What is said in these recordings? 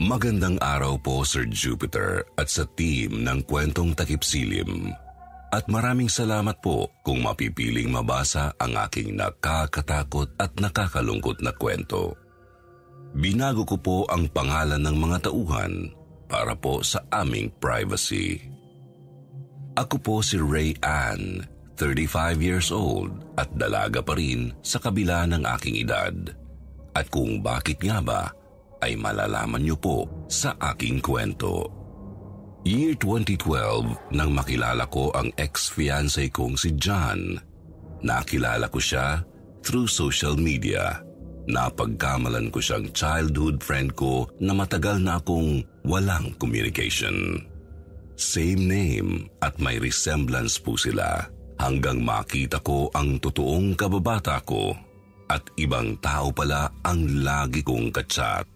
Magandang araw po Sir Jupiter at sa team ng kwentong takip silim. At maraming salamat po kung mapipiling mabasa ang aking nakakatakot at nakakalungkot na kwento. Binago ko po ang pangalan ng mga tauhan para po sa aming privacy. Ako po si Ray Ann, 35 years old at dalaga pa rin sa kabila ng aking edad. At kung bakit nga ba, ay malalaman niyo po sa aking kwento. Year 2012 nang makilala ko ang ex-fiancé kong si John. Nakilala ko siya through social media. Napagkamalan ko siyang childhood friend ko na matagal na akong walang communication. Same name at may resemblance po sila hanggang makita ko ang totoong kababata ko at ibang tao pala ang lagi kong kachat.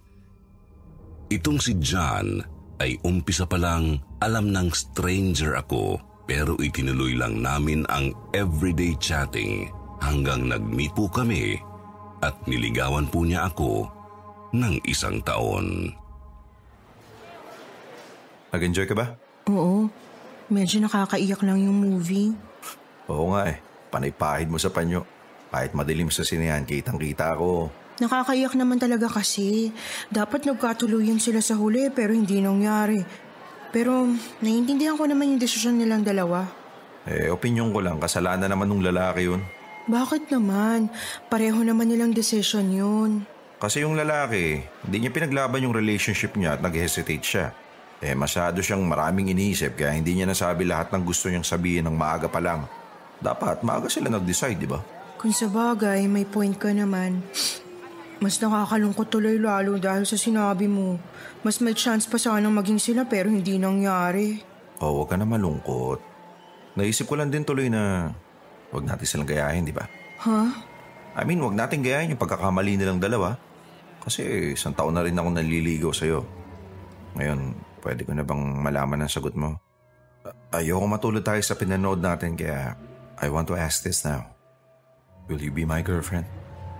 Itong si John ay umpisa pa lang alam ng stranger ako pero itinuloy lang namin ang everyday chatting hanggang nag-meet po kami at niligawan po niya ako ng isang taon. Nag-enjoy ka ba? Oo. Medyo nakakaiyak lang yung movie. Oo nga eh. Panay-pahid mo sa panyo. Kahit madilim sa sinehan, kitang-kita ako. Nakakaiyak naman talaga kasi. Dapat nagkatuluyan sila sa huli pero hindi nangyari. Pero naiintindihan ko naman yung desisyon nilang dalawa. Eh, opinion ko lang, kasalanan naman ng lalaki yun. Bakit naman? Pareho naman nilang decision yun. Kasi yung lalaki, hindi niya pinaglaban yung relationship niya at nag-hesitate siya. Eh, masyado siyang maraming iniisip kaya hindi niya nasabi lahat ng gusto niyang sabihin ng maaga pa lang. Dapat maaga sila nag-decide, di ba? Kung sa bagay, may point ka naman. Mas nakakalungkot tuloy lalo dahil sa sinabi mo. Mas may chance pa sanang maging sila pero hindi nangyari. Oh, huwag ka na malungkot. Naisip ko lang din tuloy na huwag natin silang gayahin, di ba? Ha? I mean, huwag natin gayahin yung pagkakamali nilang dalawa. Kasi isang taon na rin ako naliligaw sa'yo. Ngayon, pwede ko na bang malaman ang sagot mo? Ayoko matulad tayo sa pinanood natin kaya I want to ask this now. Will you be my girlfriend?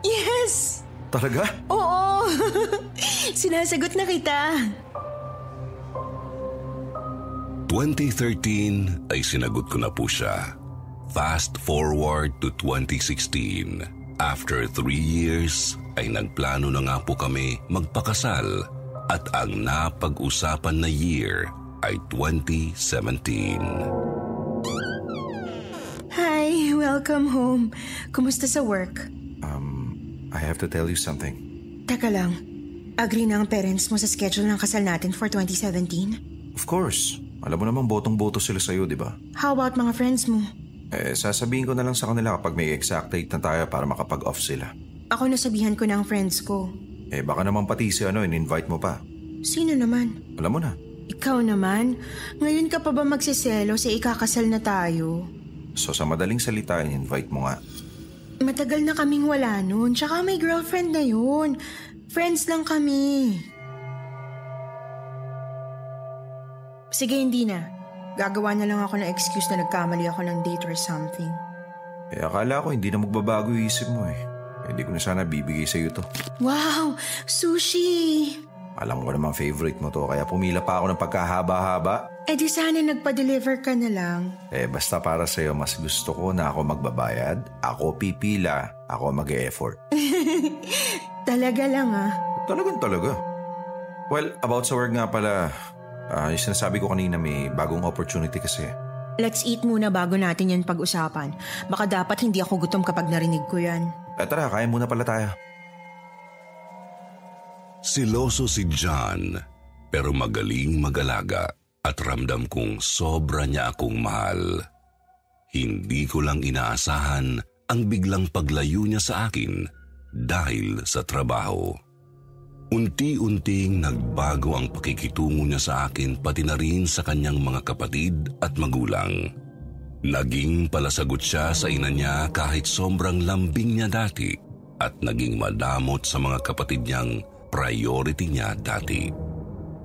Yes! Talaga? Oo! Sinasagot na kita. 2013 ay sinagot ko na po siya. Fast forward to 2016. After three years ay nagplano na nga po kami magpakasal at ang napag-usapan na year ay 2017. Hi, welcome home. Kumusta sa work? I have to tell you something. Teka lang. Agree na ang parents mo sa schedule ng kasal natin for 2017? Of course. Alam mo namang botong-boto sila sa'yo, di ba? How about mga friends mo? Eh, sasabihin ko na lang sa kanila kapag may exact date na tayo para makapag-off sila. Ako nasabihan ko na ang friends ko. Eh, baka naman pati si ano, in-invite mo pa. Sino naman? Alam mo na. Ikaw naman? Ngayon ka pa ba magsiselo sa ikakasal na tayo? So sa madaling salita, in-invite mo nga. Matagal na kaming wala nun. Tsaka may girlfriend na yun. Friends lang kami. Sige, hindi na. Gagawa na lang ako ng excuse na nagkamali ako ng date or something. Eh, akala ko hindi na magbabago yung isip mo eh. Eh, Hindi ko na sana bibigay sa'yo to. Wow! Sushi! Alam ko namang favorite mo to, kaya pumila pa ako ng pagkahaba-haba. Eh di sana nagpa-deliver ka na lang. Eh, basta para sa'yo, mas gusto ko na ako magbabayad, ako pipila, ako mag-e-effort. Talaga lang ah. Talagang talaga. Well, about sa work nga pala, ah, yung sinasabi ko kanina may bagong opportunity kasi. Let's eat muna bago natin yan pag-usapan. Baka dapat hindi ako gutom kapag narinig ko yan. Eh tara, kaya muna pala tayo. Siloso si John pero magaling mag-alaga at ramdam kong sobra niya akong mahal. Hindi ko lang inaasahan ang biglang paglayo niya sa akin dahil sa trabaho. Unti-unting nagbago ang pakikitungo niya sa akin pati na rin sa kanyang mga kapatid at magulang. Naging palasagot siya sa ina niya kahit sobrang lambing niya dati at naging madamot sa mga kapatid niyang priority niya dati.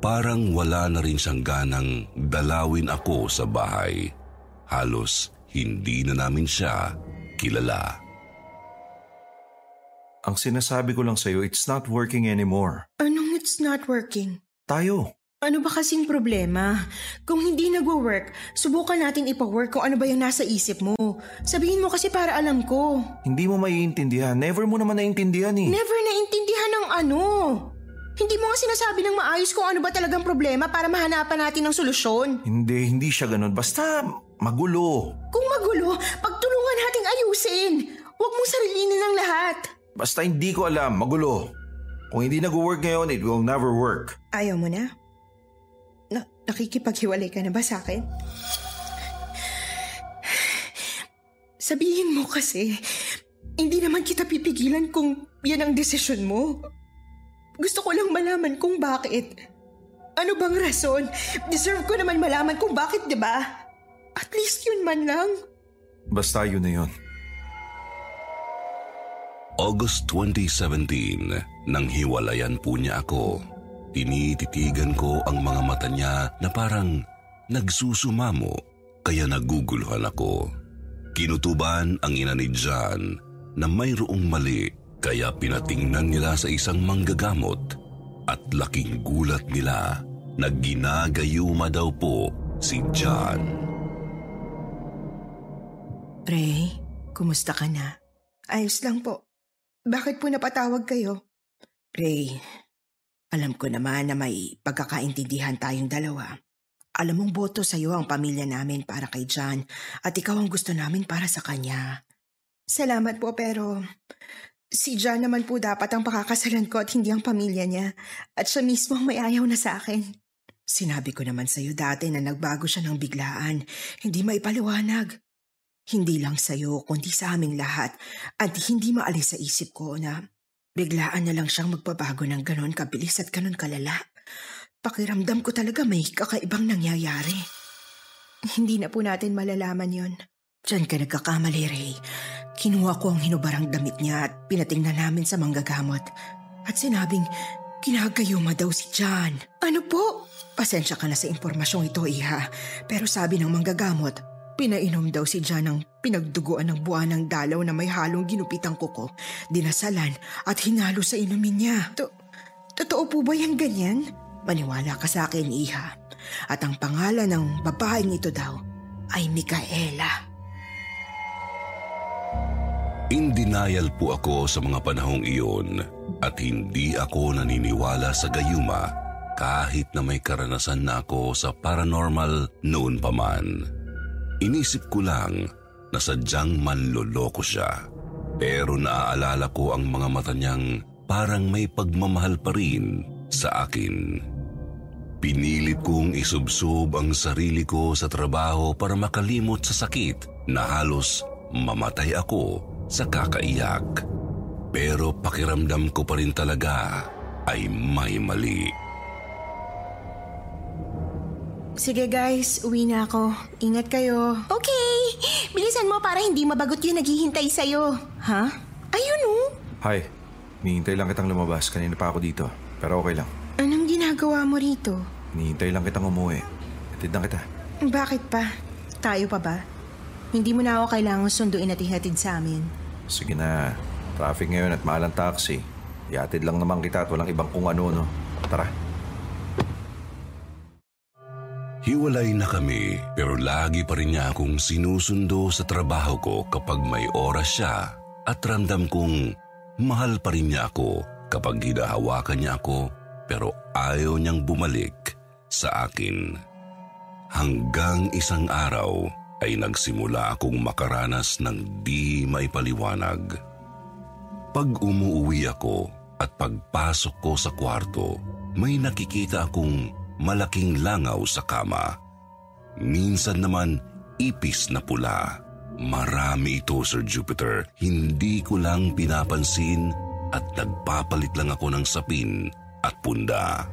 Parang wala na rin siyang ganang dalawin ako sa bahay. Halos hindi na namin siya kilala. Ang sinasabi ko lang sa'yo, it's not working anymore. Anong it's not working? Tayo. Ano ba kasing problema? Kung hindi nagwo-work, subukan natin ipa-work kung ano ba yung nasa isip mo. Sabihin mo kasi para alam ko. Hindi mo maiintindihan. Never mo naman naiintindihan eh. Never naintindihan ng ano. Hindi mo nga sinasabi ng maayos kung ano ba talagang problema para mahanapan natin ng solusyon. Hindi, hindi siya ganun. Basta magulo. Kung magulo, pagtulungan nating ayusin. Huwag mong sarilinin ng lahat. Basta hindi ko alam, magulo. Kung hindi nag-work ngayon, it will never work. Ayaw mo na? na nakikipaghiwalay ka na ba sa akin? Sabihin mo kasi, hindi naman kita pipigilan kung yan ang desisyon mo. Gusto ko lang malaman kung bakit. Ano bang rason? Deserve ko naman malaman kung bakit, di ba? At least yun man lang. Basta yun na yun. August 2017, nang hiwalayan po niya ako, tinititigan ko ang mga mata niya na parang nagsusumamo kaya naguguluhan ako. Kinutuban ang ina ni John na mayroong mali kaya pinatingnan nila sa isang manggagamot at laking gulat nila na ginagayuma daw po si John. Ray, kumusta ka na? Ayos lang po. Bakit po napatawag kayo? Ray, alam ko naman na may pagkakaintindihan tayong dalawa. Alam mong boto sa'yo ang pamilya namin para kay John at ikaw ang gusto namin para sa kanya. Salamat po pero si John naman po dapat ang pakakasalan ko at hindi ang pamilya niya at siya mismo ang may ayaw na sa akin. Sinabi ko naman sa'yo dati na nagbago siya ng biglaan, hindi maipaliwanag. Hindi lang sa'yo, kundi sa aming lahat at hindi maalis sa isip ko na biglaan na lang siyang magpabago ng ganon kabilis at ganon kalala. Pakiramdam ko talaga may kakaibang nangyayari. Hindi na po natin malalaman yon. Diyan ka nagkakamali, Ray. Kinuha ko ang hinubarang damit niya at pinatingnan namin sa manggagamot. At sinabing, kinagayuma daw si John. Ano po? Pasensya ka na sa impormasyong ito, Iha. Pero sabi ng manggagamot, Pinainom daw si John ng pinagduguan ng buwan ng dalaw na may halong ginupitang kuko, dinasalan at hinalo sa inumin niya. To, totoo po ba yung ganyan? Maniwala ka sa akin, Iha. At ang pangalan ng babaeng ito daw ay Mikaela. In denial po ako sa mga panahong iyon at hindi ako naniniwala sa gayuma kahit na may karanasan na ako sa paranormal noon pa man. Inisip ko lang na sadyang manloloko siya. Pero naaalala ko ang mga mata niyang parang may pagmamahal pa rin sa akin. Pinilit kong isubsob ang sarili ko sa trabaho para makalimot sa sakit na halos mamatay ako sa kakaiyak. Pero pakiramdam ko pa rin talaga ay may mali. Sige guys, uwi na ako. Ingat kayo. Okay, bilisan mo para hindi mabagot yung naghihintay sa'yo. Ha? Ayun oh. Hi, nihintay lang kitang lumabas. Kanina pa ako dito. Pero okay lang. Anong ginagawa mo rito? Nihintay lang kitang umuwi. Hatid lang kita. Bakit pa? Tayo pa ba? Hindi mo na ako kailangan sunduin at ihatid sa amin. Sige na. Traffic ngayon at mahal ang taxi. Ihatid lang naman kita at walang ibang kung ano, no? Tara. Hiwalay na kami pero lagi pa rin niya akong sinusundo sa trabaho ko kapag may oras siya at ramdam kong mahal pa rin niya ako kapag hinahawakan niya ako pero ayaw niyang bumalik sa akin. Hanggang isang araw ay nagsimula akong makaranas ng di maipaliwanag. Pag umuwi ako at pagpasok ko sa kwarto, may nakikita akong malaking langaw sa kama. Minsan naman ipis na pula. Marami ito, Sir Jupiter. Hindi ko lang pinapansin at nagpapalit lang ako ng sapin at punda.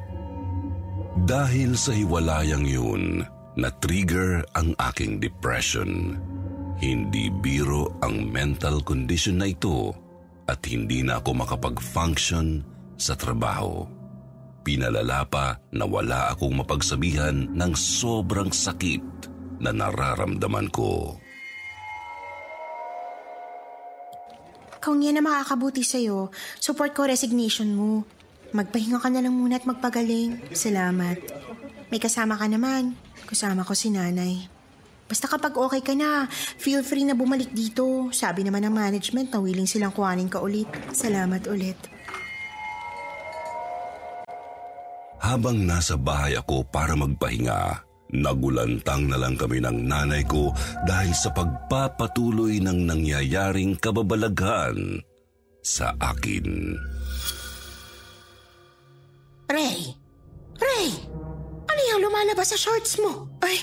Dahil sa hiwalayang yun, na-trigger ang aking depression. Hindi biro ang mental condition na ito at hindi na ako makapag-function sa trabaho. Pinalala pa na wala akong mapagsabihan ng sobrang sakit na nararamdaman ko. Kung yan na makakabuti sa'yo, support ko resignation mo. Magpahinga ka na lang muna at magpagaling. Salamat. May kasama ka naman. Kasama ko si nanay. Basta kapag okay ka na, feel free na bumalik dito. Sabi naman ng management na willing silang kuhanin ka ulit. Salamat ulit. Habang nasa bahay ako para magpahinga, nagulantang na lang kami ng nanay ko dahil sa pagpapatuloy ng nangyayaring kababalaghan sa akin. Ray! Ray! Ano yung lumalabas sa shorts mo? Ay,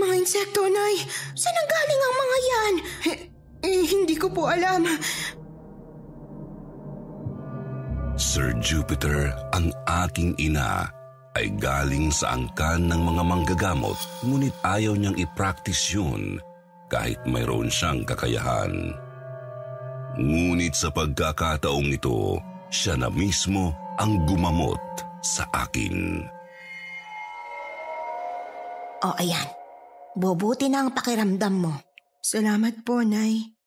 mga insekto, Nay. Saan ang galing ang mga yan? Eh, eh, hindi ko po alam. Sir Jupiter, ang aking ina, ay galing sa angkan ng mga manggagamot ngunit ayaw niyang i-practice yun kahit mayroon siyang kakayahan. Ngunit sa pagkakataong ito, siya na mismo ang gumamot sa akin. O, ayan. Bubuti na ang pakiramdam mo. Salamat po, Nay.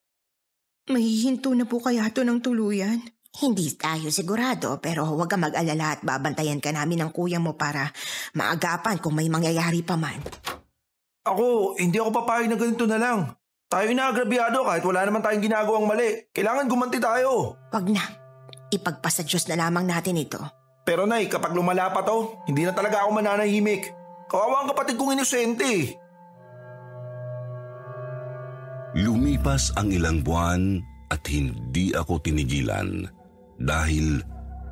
Mahihinto na po kaya to ng tuluyan? Hindi tayo sigurado pero huwag ka mag-alala at babantayan ka namin ng kuya mo para maagapan kung may mangyayari pa man. Ako, hindi ako papayag na ganito na lang. Tayo na agrabyado kahit wala naman tayong ginagawang mali. Kailangan gumanti tayo. Wag na. Ipagpasa Diyos na lamang natin ito. Pero nay, kapag lumala pa to, hindi na talaga ako mananahimik. Kawawa ang kapatid kong inosente. Lumipas ang ilang buwan at hindi ako tinigilan dahil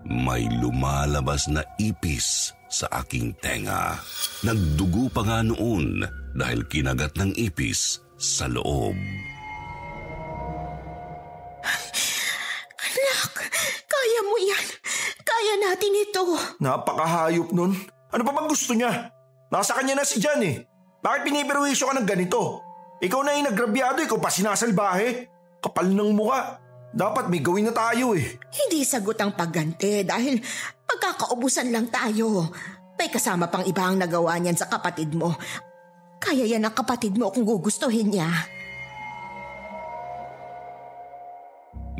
may lumalabas na ipis sa aking tenga. Nagdugo pa nga noon dahil kinagat ng ipis sa loob. Anak, kaya mo yan. Kaya natin ito. Napakahayop nun. Ano pa bang gusto niya? Nasa kanya na si Jan eh. Bakit piniperwisyo ka ng ganito? Ikaw na yung nagrabyado, ikaw pa sinasalbahe. Kapal ng muka. Dapat may gawin na tayo eh. Hindi sagot ang pagganti dahil pagkakaubusan lang tayo. May kasama pang iba ang nagawa niyan sa kapatid mo. Kaya yan ang kapatid mo kung gugustuhin niya.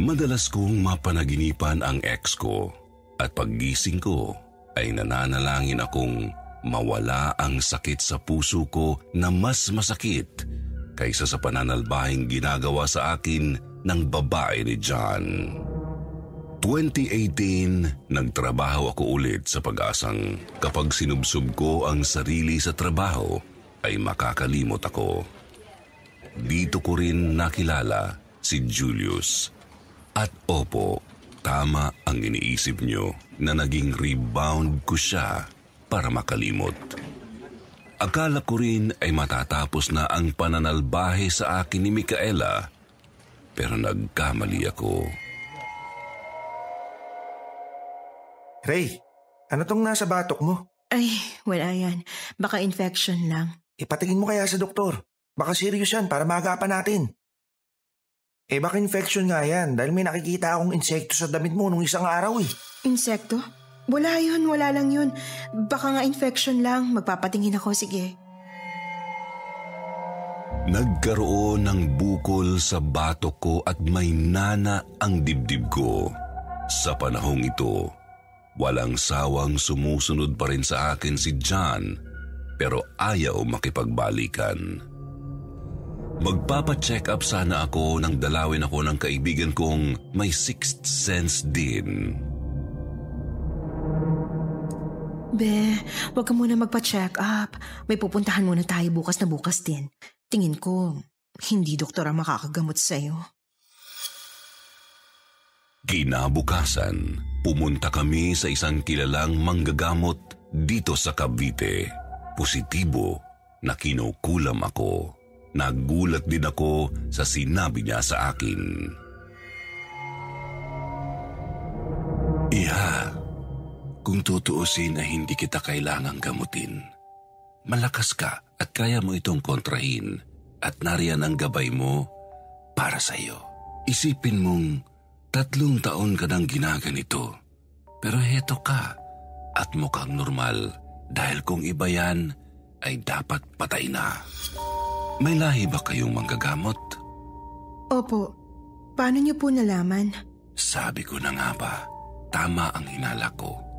Madalas kong mapanaginipan ang ex ko at paggising ko ay nananalangin akong mawala ang sakit sa puso ko na mas masakit kaysa sa pananalbahing ginagawa sa akin ng babae ni John. 2018, nagtrabaho ako ulit sa pag-asang kapag sinubsob ko ang sarili sa trabaho ay makakalimot ako. Dito ko rin nakilala si Julius. At opo, tama ang iniisip nyo na naging rebound ko siya para makalimot. Akala ko rin ay matatapos na ang pananalbahe sa akin ni Micaela, pero nagkamali ako. Ray, ano tong nasa batok mo? Ay, wala yan. Baka infection lang. Ipatingin mo kaya sa doktor. Baka serious yan para maagapan natin. Eh baka infection nga yan dahil may nakikita akong insekto sa damit mo nung isang araw eh. Insekto? Wala yun, wala lang yun. Baka nga infection lang. Magpapatingin ako, sige. Nagkaroon ng bukol sa batok ko at may nana ang dibdib ko. Sa panahong ito, walang sawang sumusunod pa rin sa akin si John pero ayaw makipagbalikan. Magpapa-check up sana ako nang dalawin ako ng kaibigan kong may sixth sense din. Be, wag ka muna magpa-check up. May pupuntahan muna tayo bukas na bukas din. Tingin ko, hindi doktor ang makakagamot sa'yo. Kinabukasan, pumunta kami sa isang kilalang manggagamot dito sa Cavite. Positibo na kinukulam ako. Nagulat din ako sa sinabi niya sa akin. Iha, kung tutuusin ay hindi kita kailangang gamutin. Malakas ka at kaya mo itong kontrahin at nariyan ang gabay mo para sa iyo. Isipin mong tatlong taon ka nang ginaganito. Pero heto ka at mukhang normal dahil kung iba yan ay dapat patay na. May lahi ba kayong manggagamot? Opo. Paano niyo po nalaman? Sabi ko na nga ba, tama ang hinala ko.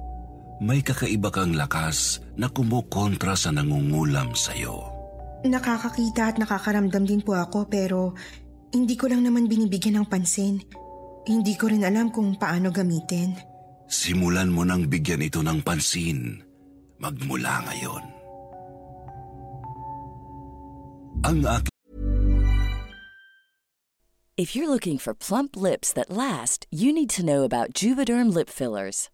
May kakaiba kang lakas na kumukontra sa nangungulam sa'yo. Nakakakita at nakakaramdam din po ako pero hindi ko lang naman binibigyan ng pansin. Hindi ko rin alam kung paano gamitin. Simulan mo nang bigyan ito ng pansin magmula ngayon. Ang aking If you're looking for plump lips that last, you need to know about Juvederm lip fillers.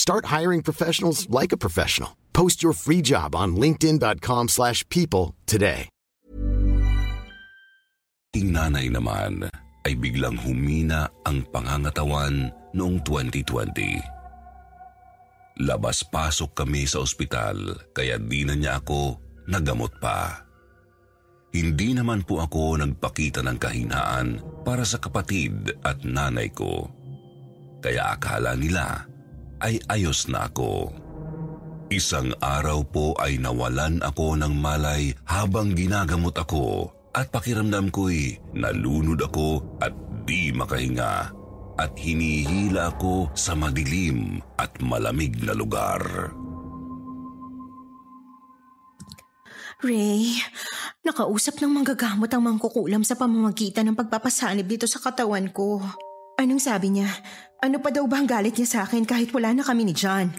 Start hiring professionals like a professional. Post your free job on linkedin.com/people slash people today. aking nanay naman ay biglang humina ang pangangatawan noong 2020. Labas-pasok kami sa ospital kaya di na niya ako nagamot pa. Hindi naman po ako nagpakita ng kahinaan para sa kapatid at nanay ko. Kaya akala nila ay ayos na ako. Isang araw po ay nawalan ako ng malay habang ginagamot ako at pakiramdam ko'y nalunod ako at di makahinga at hinihila ako sa madilim at malamig na lugar. Ray, nakausap ng manggagamot ang mangkukulam sa pamamagitan ng pagpapasanib dito sa katawan ko. Anong sabi niya? Ano pa daw ba ang galit niya sa akin kahit wala na kami ni John?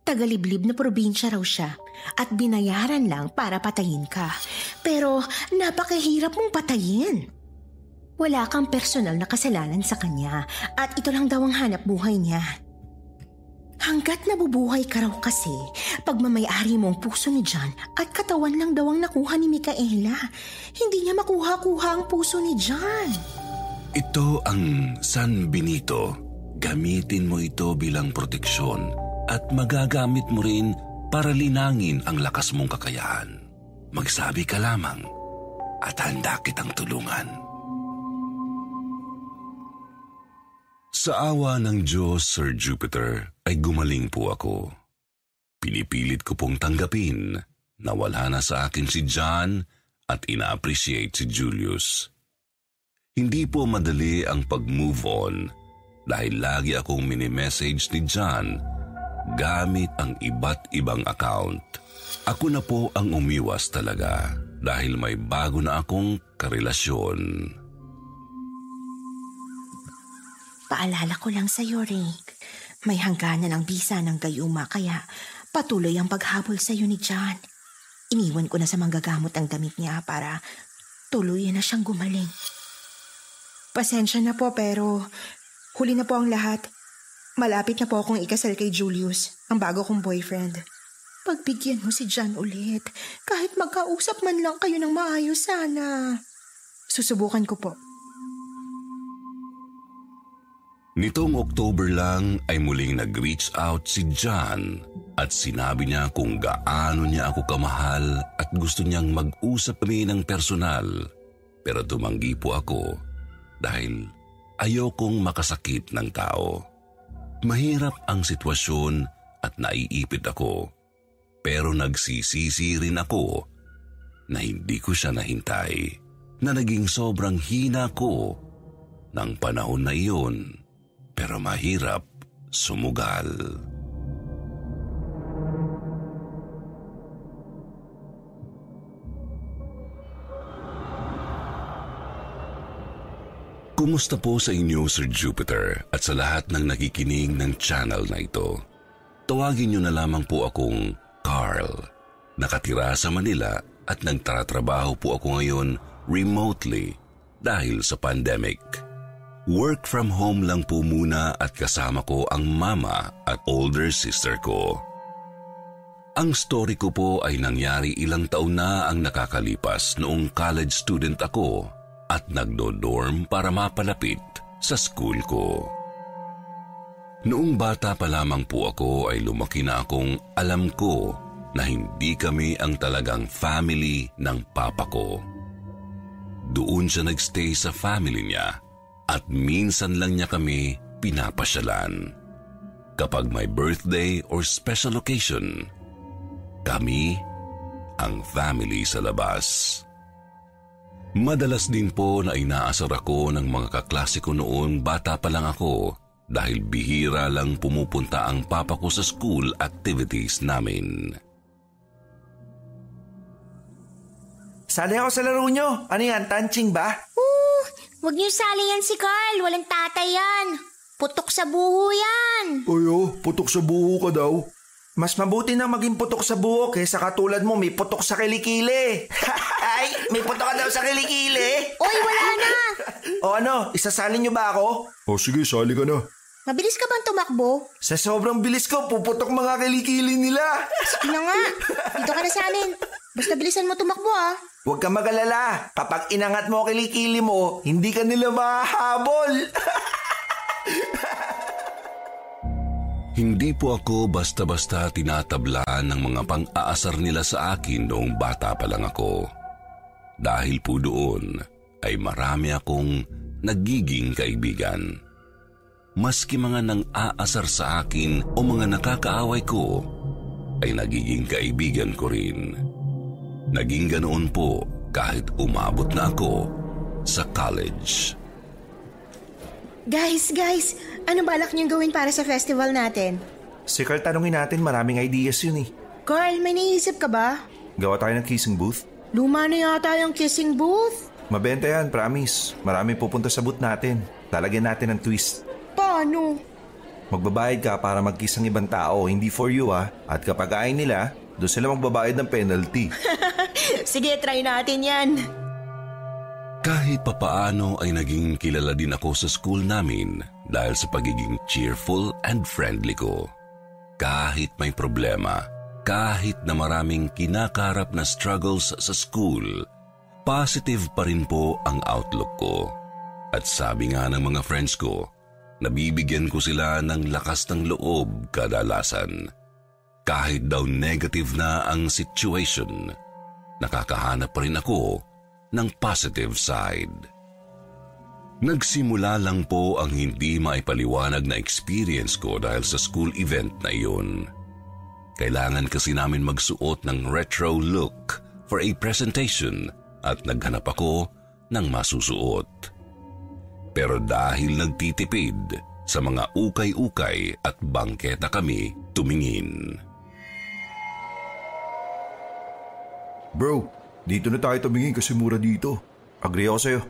Tagaliblib na probinsya raw siya at binayaran lang para patayin ka. Pero napakahirap mong patayin. Wala kang personal na kasalanan sa kanya at ito lang daw ang hanap buhay niya. Hanggat nabubuhay ka raw kasi, pagmamayari mo ang puso ni John at katawan lang daw ang nakuha ni Micaela. Hindi niya makuha-kuha ang puso ni John. Ito ang San Benito. Gamitin mo ito bilang proteksyon at magagamit mo rin para linangin ang lakas mong kakayahan. Magsabi ka lamang at handa kitang tulungan. Sa awa ng Diyos, Sir Jupiter, ay gumaling po ako. Pinipilit ko pong tanggapin na wala na sa akin si John at ina-appreciate si Julius. Hindi po madali ang pag-move on dahil lagi akong mini-message ni John gamit ang iba't ibang account. Ako na po ang umiwas talaga dahil may bago na akong karelasyon. Paalala ko lang sa'yo, Rick. May hangganan ang bisa ng gayuma kaya patuloy ang paghabol sa'yo ni John. Iniwan ko na sa manggagamot ang damit niya para tuluyan na siyang gumaling. Pasensya na po pero huli na po ang lahat. Malapit na po akong ikasal kay Julius, ang bago kong boyfriend. Pagbigyan mo si John ulit. Kahit magkausap man lang kayo ng maayos sana. Susubukan ko po. Nitong October lang ay muling nag-reach out si John at sinabi niya kung gaano niya ako kamahal at gusto niyang mag-usap kami ng personal. Pero tumanggi po ako dahil ayokong makasakit ng tao. Mahirap ang sitwasyon at naiipit ako. Pero nagsisisi rin ako na hindi ko siya nahintay. Na naging sobrang hina ko ng panahon na iyon pero mahirap sumugal. Kumusta po sa inyo, Sir Jupiter, at sa lahat ng nakikinig ng channel na ito? Tawagin niyo na lamang po akong Carl. Nakatira sa Manila at nagtatrabaho po ako ngayon remotely dahil sa pandemic. Work from home lang po muna at kasama ko ang mama at older sister ko. Ang story ko po ay nangyari ilang taon na ang nakakalipas noong college student ako at nagdo-dorm para mapalapit sa school ko. Noong bata pa lamang po ako ay lumaki na akong alam ko na hindi kami ang talagang family ng papa ko. Doon siya nagstay sa family niya at minsan lang niya kami pinapasyalan. Kapag may birthday or special occasion, kami ang family sa labas. Madalas din po na inaasar ako ng mga kaklase ko noon bata pa lang ako dahil bihira lang pumupunta ang papa ko sa school activities namin. Sali ako sa laro nyo. Ano yan, tanching ba? Huwag niyo sali yan si Carl. Walang tatay yan. Putok sa buho yan. Ayo, putok sa buho ka daw. Mas mabuti na maging putok sa buho kaysa katulad mo may putok sa kilikili. Ay, may putok ka daw sa kilikili. Oy, wala na. o ano, isasali nyo ba ako? O sige, sali ka na. Mabilis ka bang tumakbo? Sa sobrang bilis ko, puputok mga kilikili nila. Sige na nga. Dito ka na sa amin. Basta bilisan mo tumakbo ah. Huwag ka magalala. Kapag inangat mo kilikili mo, hindi ka nila mahahabol. Hindi po ako basta-basta tinatablaan ng mga pang-aasar nila sa akin noong bata pa lang ako. Dahil po doon ay marami akong nagiging kaibigan. Maski mga nang aasar sa akin o mga nakakaaway ko, ay nagiging kaibigan ko rin. Naging ganoon po kahit umabot na ako sa college. Guys, guys, ano balak niyong gawin para sa festival natin? Si Carl, tanungin natin, maraming ideas yun eh. Carl, may naisip ka ba? Gawa tayo ng kissing booth? Luma na yata yung kissing booth. Mabenta yan, promise. Maraming pupunta sa booth natin. Lalagyan natin ng twist. Paano? Magbabayad ka para mag-kiss ang ibang tao, hindi for you ah. At kapag ayaw nila, doon sila magbabayad ng penalty. Sige, try natin yan. Kahit papaano ay naging kilala din ako sa school namin dahil sa pagiging cheerful and friendly ko. Kahit may problema, kahit na maraming kinakarap na struggles sa school, positive pa rin po ang outlook ko. At sabi nga ng mga friends ko, nabibigyan ko sila ng lakas ng loob kadalasan. Kahit daw negative na ang situation, nakakahanap pa rin ako ng positive side. Nagsimula lang po ang hindi maipaliwanag na experience ko dahil sa school event na iyon. Kailangan kasi namin magsuot ng retro look for a presentation at naghanap ako ng masusuot. Pero dahil nagtitipid, sa mga ukay-ukay at bangketa kami tumingin. Bro, dito na tayo tumingin kasi mura dito. Agree ako sa'yo.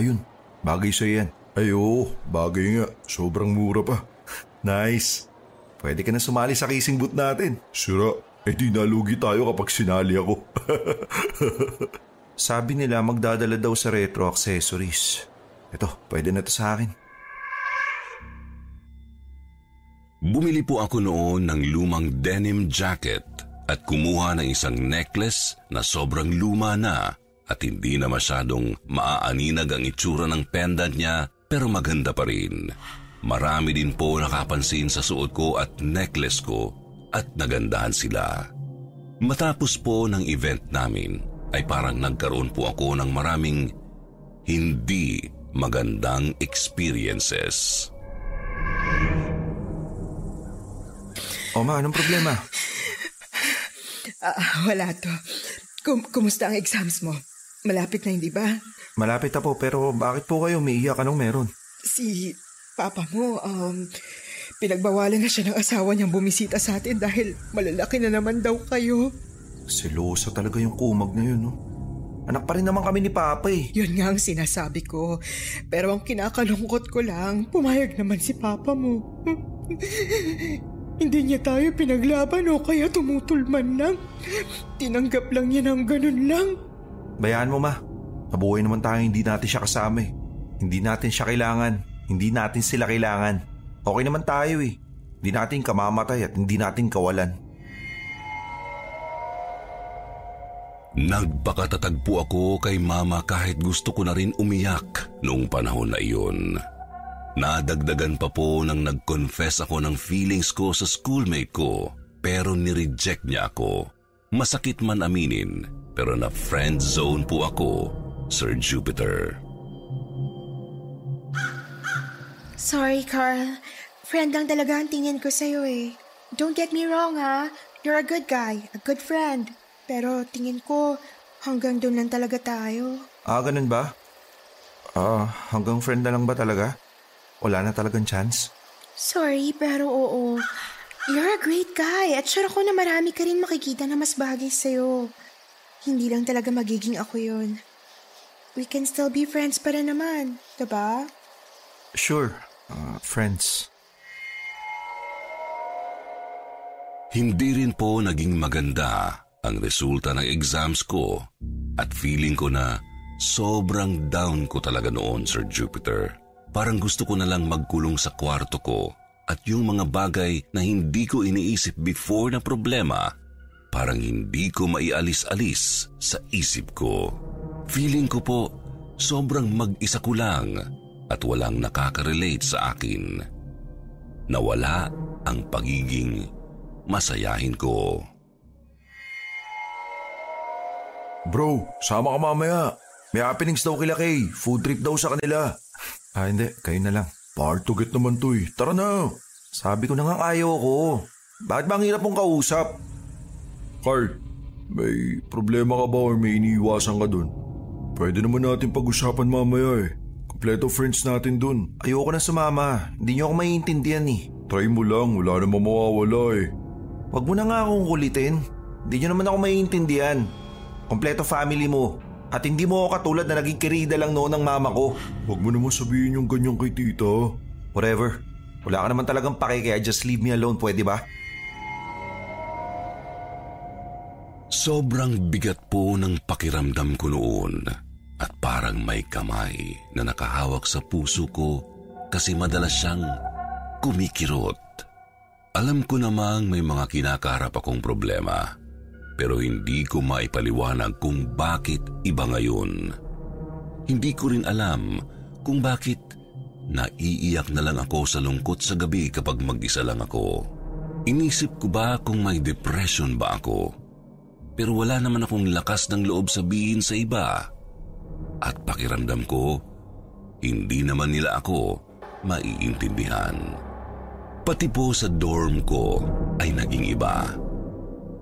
Ayun, bagay sa'yo yan. Ay oo, bagay nga. Sobrang mura pa. Nice. Pwede ka na sumali sa kissing booth natin. Sira, eh di nalugi tayo kapag sinali ako. Sabi nila magdadala daw sa retro accessories. Ito, pwede na to sa akin. Bumili po ako noon ng lumang denim jacket at kumuha ng isang necklace na sobrang luma na at hindi na masyadong maaaninag ang itsura ng pendant niya pero maganda pa rin. Marami din po nakapansin sa suot ko at necklace ko at nagandahan sila. Matapos po ng event namin ay parang nagkaroon po ako ng maraming hindi magandang experiences. Oma, anong problema? Ah, wala to. Kum- kumusta ang exams mo? Malapit na hindi ba? Malapit na po pero bakit po kayo umiiyak? Anong meron? Si papa mo, um, pinagbawalan na siya ng asawa niyang bumisita sa atin dahil malalaki na naman daw kayo. Selosa talaga yung kumag na yun, no? Anak pa rin naman kami ni Papa eh. Yun nga ang sinasabi ko. Pero ang kinakalungkot ko lang, pumayag naman si Papa mo. Hindi niya tayo pinaglaban o kaya tumutulman lang. Tinanggap lang niya ng ganun lang. Bayaan mo ma. Nabuhay naman tayo hindi natin siya kasama eh. Hindi natin siya kailangan. Hindi natin sila kailangan. Okay naman tayo eh. Hindi natin kamamatay at hindi natin kawalan. Nagpakatatag po ako kay mama kahit gusto ko na rin umiyak noong panahon na iyon. Nadagdagan pa po nang nag-confess ako ng feelings ko sa schoolmate ko pero nireject niya ako. Masakit man aminin pero na friend zone po ako, Sir Jupiter. Sorry, Carl. Friend lang talaga ang tingin ko sa'yo eh. Don't get me wrong ha. You're a good guy, a good friend. Pero tingin ko, hanggang doon lang talaga tayo. Ah, ganun ba? Ah, hanggang friend na lang ba talaga? Wala na talagang chance? Sorry, pero oo. You're a great guy at sure ako na marami ka rin makikita na mas bagay sa'yo. Hindi lang talaga magiging ako yun. We can still be friends pa rin naman, diba? Sure, uh, friends. Hindi rin po naging maganda ang resulta ng exams ko at feeling ko na sobrang down ko talaga noon, Sir Jupiter. Parang gusto ko na lang magkulong sa kwarto ko at yung mga bagay na hindi ko iniisip before na problema, parang hindi ko maialis-alis sa isip ko. Feeling ko po, sobrang mag-isa ko lang at walang nakaka-relate sa akin. Nawala ang pagiging masayahin ko. Bro, sama ka mamaya. May happenings daw kila Kay. Food trip daw sa kanila. Ah, hindi. Kayo na lang. Part to get naman to eh. Tara na. Sabi ko na nga ayaw ko. Bakit ba ang hirap mong kausap? Carl, may problema ka ba or may iniiwasan ka dun? Pwede naman natin pag-usapan mamaya eh. Kompleto friends natin dun. Ayoko na sumama. Hindi niyo ako maiintindihan eh. Try mo lang, wala namang mawawala eh. Huwag mo na nga akong kulitin. Hindi niyo naman ako maiintindihan. Kompleto family mo. At hindi mo ako katulad na naging kirida lang noon ng mama ko. Huwag mo naman sabihin yung ganyan kay tita. Whatever. Wala ka naman talagang pake kaya just leave me alone, pwede ba? Sobrang bigat po ng pakiramdam ko noon at parang may kamay na nakahawak sa puso ko kasi madalas siyang kumikirot. Alam ko namang may mga kinakaharap akong problema pero hindi ko maipaliwanag kung bakit iba ngayon. Hindi ko rin alam kung bakit naiiyak na lang ako sa lungkot sa gabi kapag mag-isa lang ako. Inisip ko ba kung may depression ba ako? Pero wala naman akong lakas ng loob sabihin sa iba. At pakiramdam ko, hindi naman nila ako maiintindihan. Pati po sa dorm ko ay naging iba.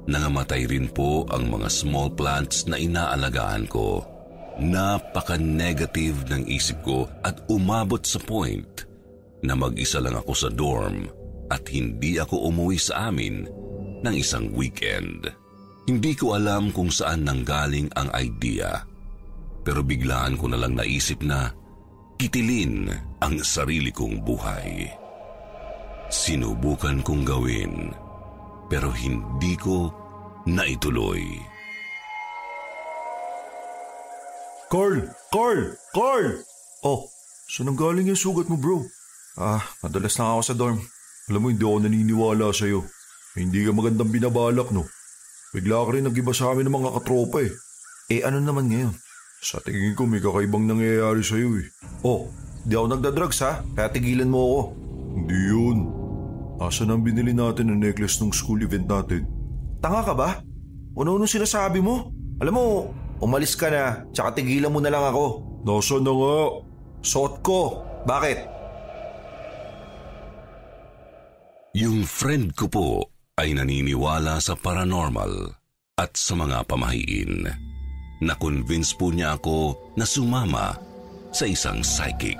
Nangamatay rin po ang mga small plants na inaalagaan ko. Napaka-negative ng isip ko at umabot sa point na mag-isa lang ako sa dorm at hindi ako umuwi sa amin ng isang weekend. Hindi ko alam kung saan nanggaling ang idea. Pero biglaan ko na lang naisip na kitilin ang sarili kong buhay. Sinubukan kong gawin pero hindi ko naituloy. Carl! Carl! Carl! Oh, Saan ang galing yung sugat mo bro? ah, madulas lang ako sa dorm. Alam mo hindi ako naniniwala sa'yo. Hindi ka magandang binabalak no. Bigla ka rin nag-iba sa amin ng mga katropa eh. Eh ano naman ngayon? Sa tingin ko may kakaibang nangyayari sa'yo eh. Oh, di ako nagda-drugs ha, kaya tigilan mo ako. Hindi yun. Asan ang binili natin ng necklace nung school event natin? Tanga ka ba? Ano-ano sinasabi mo? Alam mo, umalis ka na, tsaka tigilan mo na lang ako. Nasaan na nga? Suot ko. Bakit? Yung friend ko po ay naniniwala sa paranormal at sa mga pamahiin. Na-convince po niya ako na sumama sa isang psychic.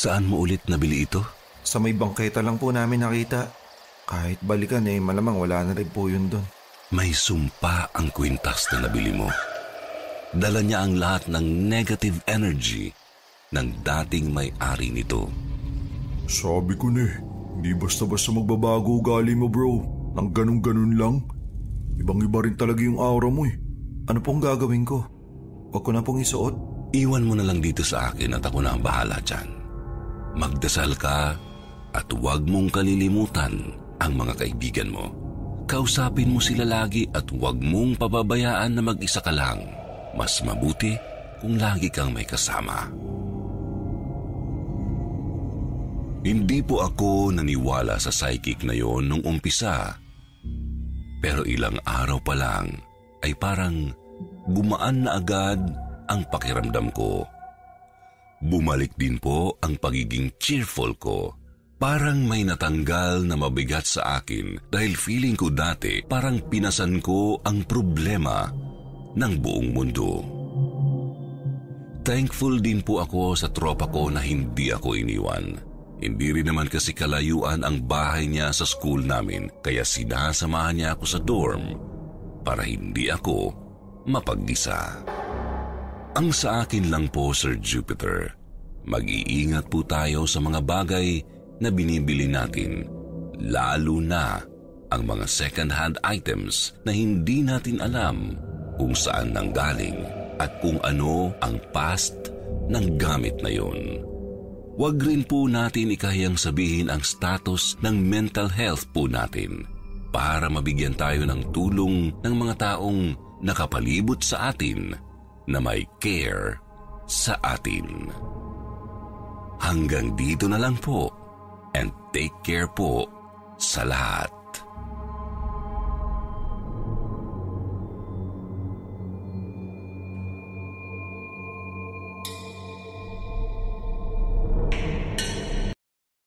Saan mo ulit nabili ito? Sa may bangketa lang po namin nakita. Kahit balikan eh, malamang wala na rin po yun doon. May sumpa ang kwintas na nabili mo. Dala niya ang lahat ng negative energy ng dating may-ari nito. Sabi ko na eh, hindi basta-basta magbabago ugali mo bro. Nang ganun-ganun lang. Ibang-iba rin talaga yung aura mo eh. Ano pong gagawin ko? Huwag ko na pong isuot? Iwan mo na lang dito sa akin at ako na ang bahala dyan. Magdasal ka at huwag mong kalilimutan ang mga kaibigan mo. Kausapin mo sila lagi at huwag mong pababayaan na mag-isa ka lang. Mas mabuti kung lagi kang may kasama. Hindi po ako naniwala sa psychic na yon nung umpisa. Pero ilang araw pa lang ay parang gumaan na agad ang pakiramdam ko. Bumalik din po ang pagiging cheerful ko. Parang may natanggal na mabigat sa akin dahil feeling ko dati parang pinasan ko ang problema ng buong mundo. Thankful din po ako sa tropa ko na hindi ako iniwan. Hindi rin naman kasi kalayuan ang bahay niya sa school namin kaya sinasamahan niya ako sa dorm para hindi ako mapag-isa. Ang sa akin lang po, Sir Jupiter, mag-iingat po tayo sa mga bagay na binibili natin, lalo na ang mga second-hand items na hindi natin alam kung saan nanggaling at kung ano ang past ng gamit na yon. Huwag rin po natin ikahiyang sabihin ang status ng mental health po natin para mabigyan tayo ng tulong ng mga taong nakapalibot sa atin na may care sa atin. Hanggang dito na lang po and take care po sa lahat.